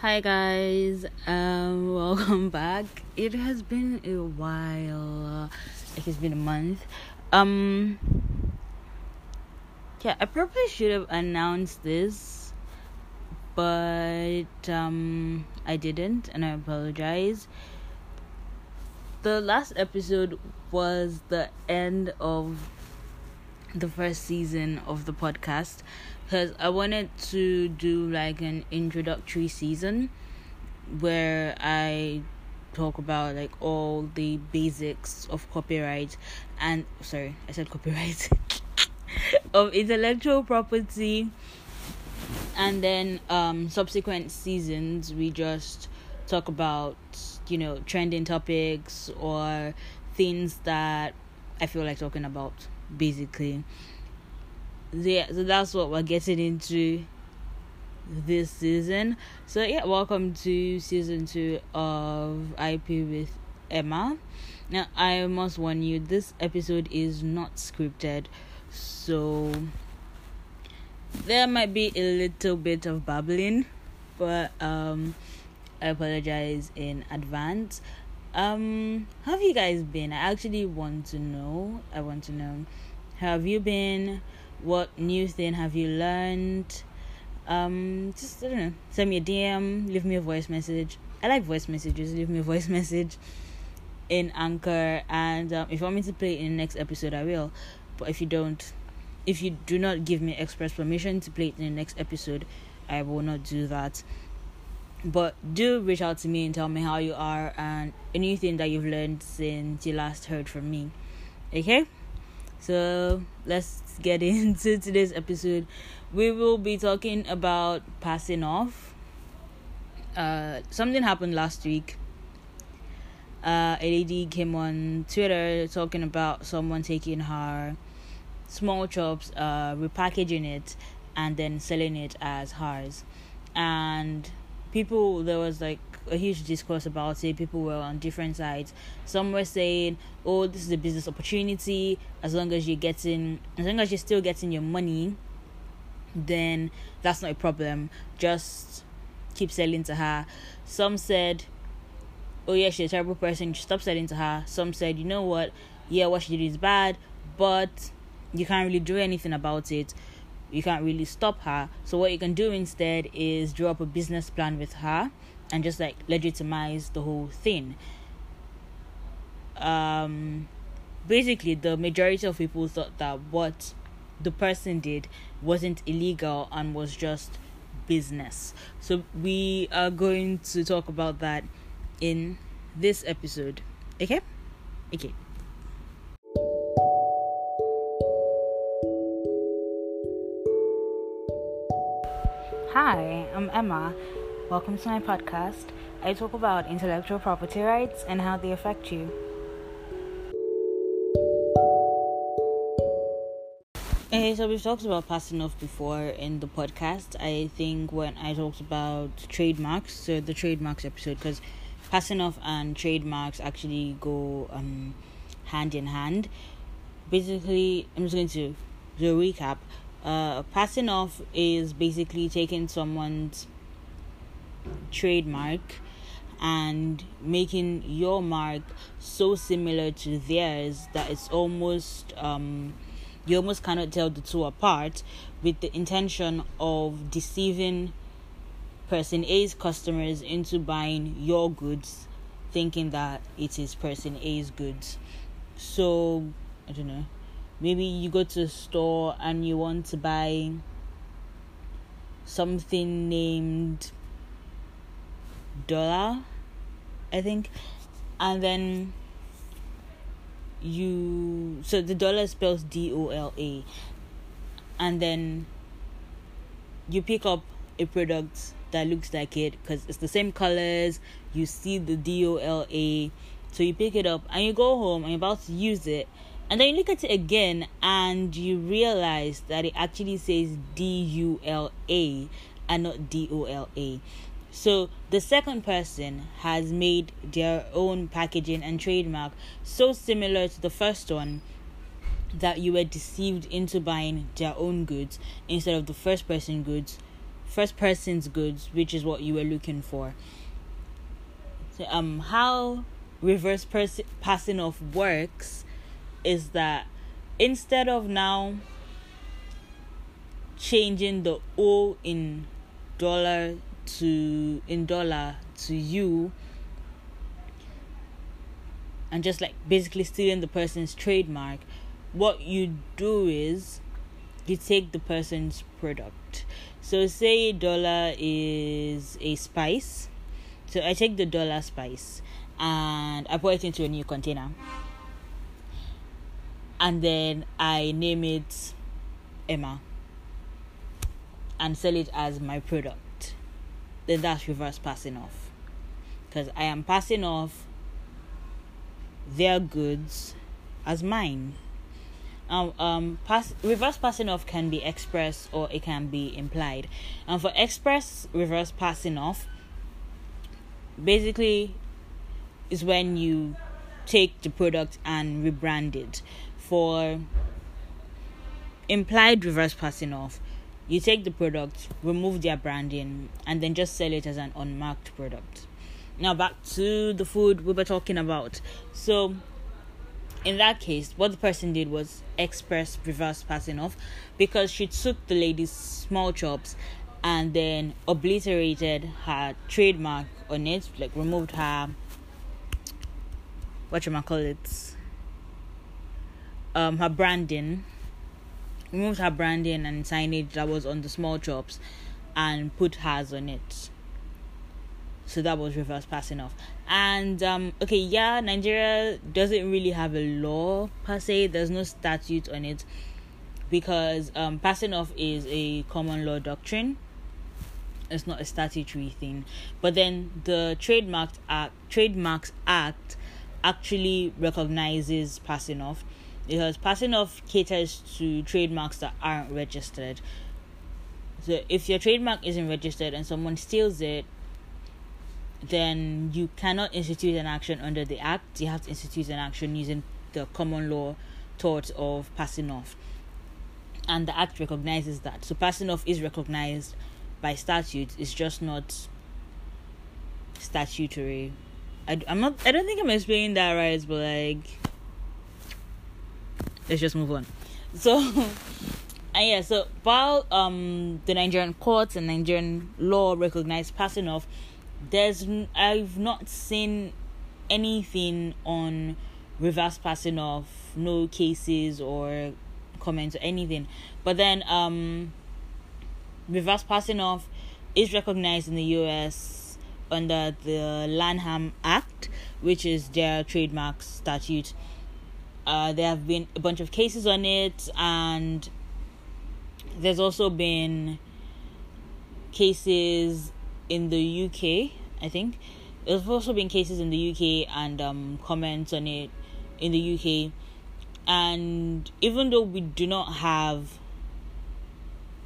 Hi guys, um, welcome back. It has been a while, it's been a month. Um, yeah, I probably should have announced this, but um, I didn't, and I apologize. The last episode was the end of the first season of the podcast because I wanted to do like an introductory season where I talk about like all the basics of copyright and sorry, I said copyright of intellectual property. And then um subsequent seasons we just talk about you know trending topics or things that I feel like talking about basically yeah, so that's what we're getting into this season. So yeah, welcome to season two of IP with Emma. Now I must warn you, this episode is not scripted, so there might be a little bit of babbling, but um I apologize in advance. Um have you guys been? I actually want to know. I want to know. Have you been? What new thing have you learned? Um just i don't know send me a dm leave me a voice message. I like voice messages leave me a voice message in anchor. And um, if you want me to play in the next episode i will. But if you don't if you do not give me express permission to play it in the next episode i will not do that. But do reach out to me and tell me how you are and anything that you've learned since you last heard from me. Okay so let's get into today's episode. We will be talking about passing off. Uh, something happened last week. Uh, a lady came on Twitter talking about someone taking her small chops, uh, repackaging it, and then selling it as hers. And people, there was like a huge discourse about it. People were on different sides. Some were saying, "Oh, this is a business opportunity. As long as you're getting, as long as you're still getting your money, then that's not a problem. Just keep selling to her." Some said, "Oh yeah, she's a terrible person. Stop selling to her." Some said, "You know what? Yeah, what she did is bad, but you can't really do anything about it." you can't really stop her. So what you can do instead is draw up a business plan with her and just like legitimize the whole thing. Um, basically, the majority of people thought that what the person did wasn't illegal and was just business. So we are going to talk about that in this episode. Okay? Okay. Hi, I'm Emma Welcome to my podcast. I talk about intellectual property rights and how they affect you. Okay, so we've talked about passing off before in the podcast. I think when I talked about trademarks, so the trademarks episode, because passing off and trademarks actually go um, hand in hand. Basically, I'm just going to do a recap. Uh, passing off is basically taking someone's trademark and making your mark so similar to theirs that it's almost um you almost cannot tell the two apart with the intention of deceiving person A's customers into buying your goods thinking that it is person A's goods. So, I don't know. Maybe you go to a store and you want to buy something named dollar, I think, and then you so the dollar spells D O L A, and then you pick up a product that looks like it because it's the same colors. You see the D O L A, so you pick it up and you go home and you're about to use it, and then you look at it again and you realize that it actually says D U L A and not D O L A. So the second person has made their own packaging and trademark so similar to the first one that you were deceived into buying their own goods instead of the first person goods first person's goods, which is what you were looking for. So, um, how reverse pers- passing off works is that instead of now changing the O in dollar to in dollar to you and just like basically stealing the person's trademark what you do is you take the person's product. So say dollar is a spice. So i take the dollar spice and i put it into a new container. And then i name it emma and sell it as my product, then that's reverse passing off. Because I am passing off their goods as mine. Um, um, pass, reverse passing off can be express or it can be implied. And for express reverse passing off, basically, is when you take the product and rebrand it. For implied reverse passing off, you take the product, remove their branding, and then just sell it as an unmarked product. Now, back to the food we were talking about. So, in that case, what the person did was express reverse passing off because she took the lady's small chops and then obliterated her trademark on it, like removed her what you might call it, um, her branding removed her branding and signage that was on the small chops and put hers on it. So that was reverse passing off. And um okay, yeah, Nigeria doesn't really have a law per se. There's no statute on it because um passing off is a common law doctrine. It's not a statutory thing. But then the act trademarks act actually recognizes passing off because passing off caters to trademarks that aren't registered. So if your trademark isn't registered and someone steals it, then you cannot institute an action under the act. You have to institute an action using the common law tort of passing off. And the act recognizes that. So passing off is recognized by statute. It's just not statutory. I, I'm not. I don't think I'm explaining that right, but like let's just move on. So, and yeah, so while um the Nigerian courts and Nigerian law recognize passing off, there's I've not seen anything on reverse passing off, no cases or comments or anything. But then um reverse passing off is recognized in the US under the Lanham Act, which is their trademark statute uh, there have been a bunch of cases on it, and there's also been cases in the UK, I think. There's also been cases in the UK and um, comments on it in the UK. And even though we do not have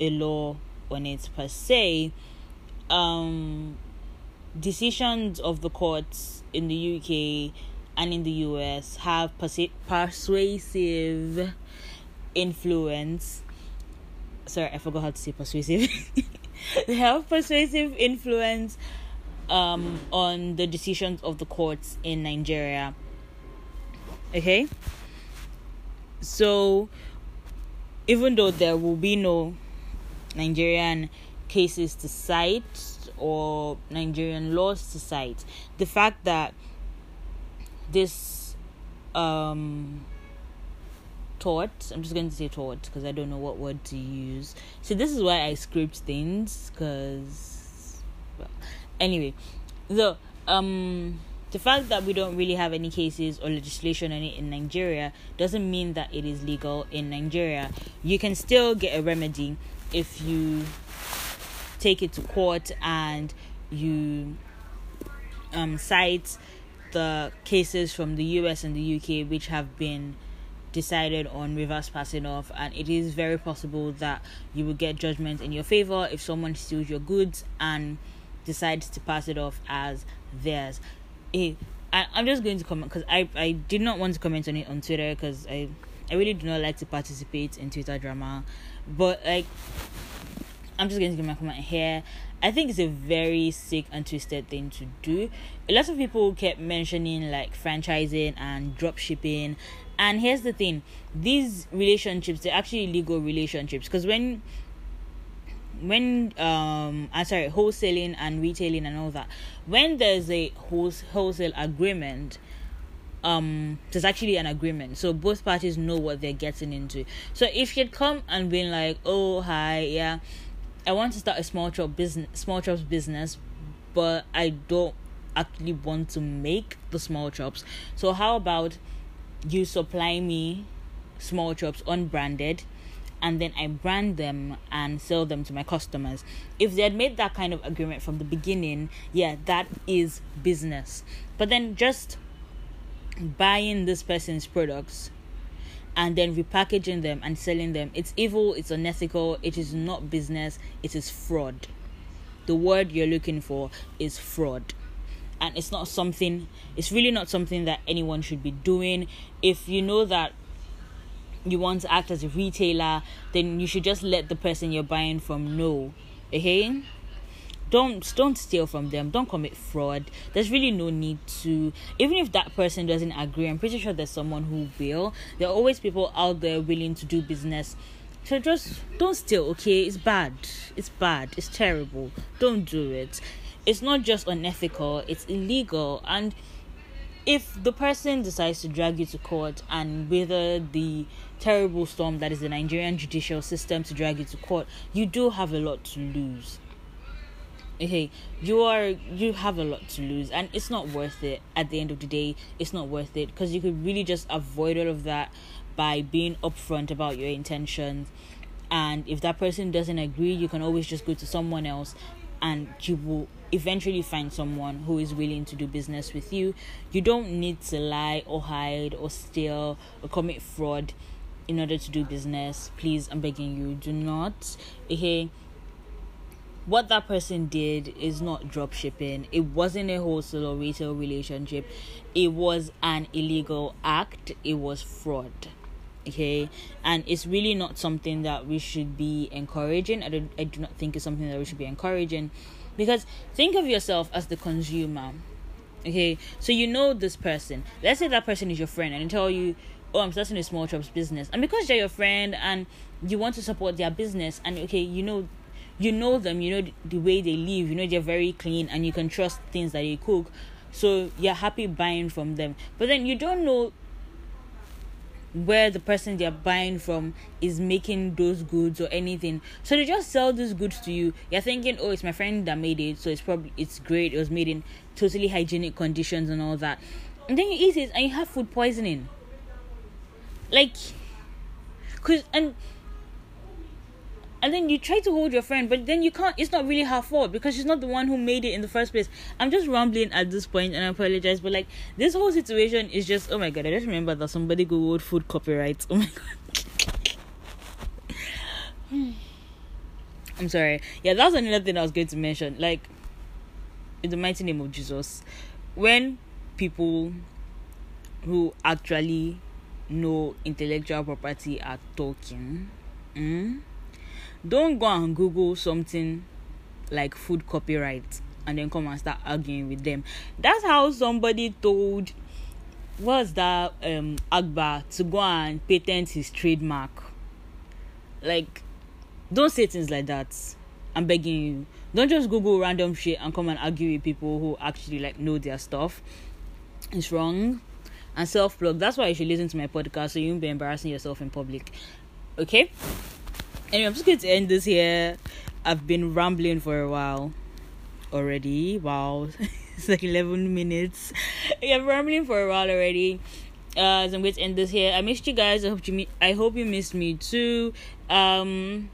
a law on it per se, um, decisions of the courts in the UK and in the US have persuasive influence. Sorry, I forgot how to say persuasive. they have persuasive influence um, on the decisions of the courts in Nigeria. Okay? So, even though there will be no Nigerian cases to cite or Nigerian laws to cite, the fact that this um tort i'm just going to say tort because i don't know what word to use. So this is why i script things because well anyway. So um the fact that we don't really have any cases or legislation on it in Nigeria doesn't mean that it is legal in Nigeria. You can still get a remedy if you take it to court and you um, cite the cases from the US and the UK which have been decided on reverse passing off and it is very possible that you will get judgment in your favor if someone steals your goods and decides to pass it off as theirs eh, I, i'm just going to comment because I, I did not want to comment on it on twitter because i i really do not like to participate in twitter drama but like I'm just going to give my comment here. I think it's a very sick and twisted thing to do. A lot of people kept mentioning like franchising and drop shipping. And here's the thing these relationships, they're actually legal relationships. Because when when um I'm sorry, wholesaling and retailing and all that, when there's a wholesale agreement, um there's actually an agreement so both parties know what they're getting into so if you'd come and been like oh hi yeah I want to start a small chop business, small chops business, but I don't actually want to make the small chops. So how about you supply me small chops unbranded, and then I brand them and sell them to my customers. If they had made that kind of agreement from the beginning, yeah, that is business. But then just buying this person's products and then repackaging them and selling them. It's evil, it's unethical, it is not business, it is fraud. The word you're looking for is fraud. And it's not something, it's really not something that anyone should be doing. If you know that you want to act as a retailer, then you should just let the person you're buying from know. Okay? Don't don't steal from them. Don't commit fraud. There's really no need to. Even if that person doesn't agree i'm pretty sure there's someone who will. There are always people out there willing to do business. So just don't steal okay? It's bad. It's bad. It's terrible. Don't do it. It's not just unethical. It's illegal. And if the person decides to drag you to court and weather the terrible storm that is the Nigerian judicial system to drag you to court, you do have a lot to lose okay you are you have a lot to lose and it's not worth it. At the end of the day it's not worth it because you could really just avoid all of that by being upfront about your intentions. And if that person doesn't agree you can always just go to someone else and you will eventually find someone who is willing to do business with you. You don't need to lie or hide or steal or commit fraud in order to do business. Please i'm begging you do not okay what that person did is not drop shipping. It wasn't a wholesale or retail relationship. It was an illegal act. It was fraud. Okay, and it's really not something that we should be encouraging. I don't. I do not think it's something that we should be encouraging, because think of yourself as the consumer. Okay, so you know this person. Let's say that person is your friend, and they tell you, "Oh, I'm starting a small chops business," and because they're your friend and you want to support their business, and okay, you know you know them, you know the way they live, you know they're very clean, and you can trust things that they cook. So you're happy buying from them. But then you don't know where the person they're buying from is making those goods or anything. So they just sell these goods to you. You're thinking, oh, it's my friend that made it, so it's probably it's great. It was made in totally hygienic conditions and all that. And then you eat it and you have food poisoning. Like, cause and and then you try to hold your friend but then you can't it's not really her fault because she's not the one who made it in the first place. I'm just rambling at this point and i apologize but like this whole situation is just oh my god i just remember that somebody googled food copyright oh my god. I'm sorry. Yeah that's another thing i was going to mention. Like in the mighty name of jesus when people who actually know intellectual property are talking mm, don't go and google something like food copyright and then come and start arguing with them. That's how somebody told was that um agba to go and patent his trademark. Like don't say things like that. I'm begging you. Don't just google random shit and come and argue with people who actually like know their stuff. It's wrong. And self-plug that's why you should listen to my podcast so you won't be embarrassing yourself in public. Okay anyway, I'm just going to end this here. I've been rambling for a while already. Wow, it's like 11 minutes. yeah, I'm rambling for a while already. Uh, so I'm going to end this here. I missed you guys. I hope you. I hope you missed me too. Um,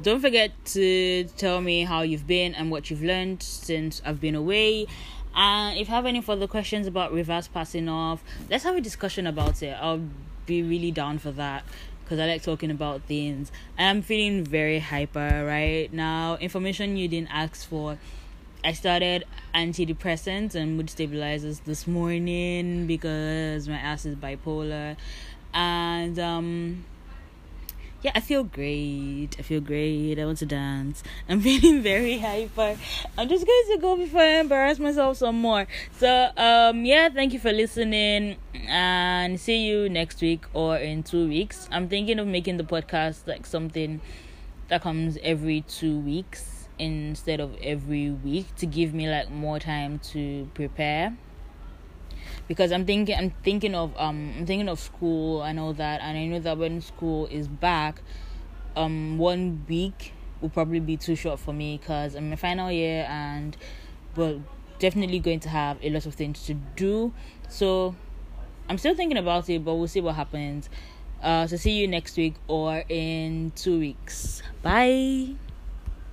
don't forget to tell me how you've been and what you've learned since I've been away. And if you have any further questions about reverse passing off, let's have a discussion about it. I'll be really down for that because I like talking about things. I'm feeling very hyper right now. Information you didn't ask for. I started antidepressants and mood stabilizers this morning because my ass is bipolar. And um yeah, I feel great. I feel great. I want to dance. I'm feeling very hyper. I'm just going to go before I embarrass myself some more. So, um, yeah, thank you for listening and see you next week or in two weeks. I'm thinking of making the podcast like something that comes every two weeks instead of every week to give me like more time to prepare because I'm thinking I'm thinking of um I'm thinking of school and all that and I know that when school is back um one week will probably be too short for me because I'm in my final year and well definitely going to have a lot of things to do. So I'm still thinking about it but we'll see what happens. Uh so see you next week or in two weeks. Bye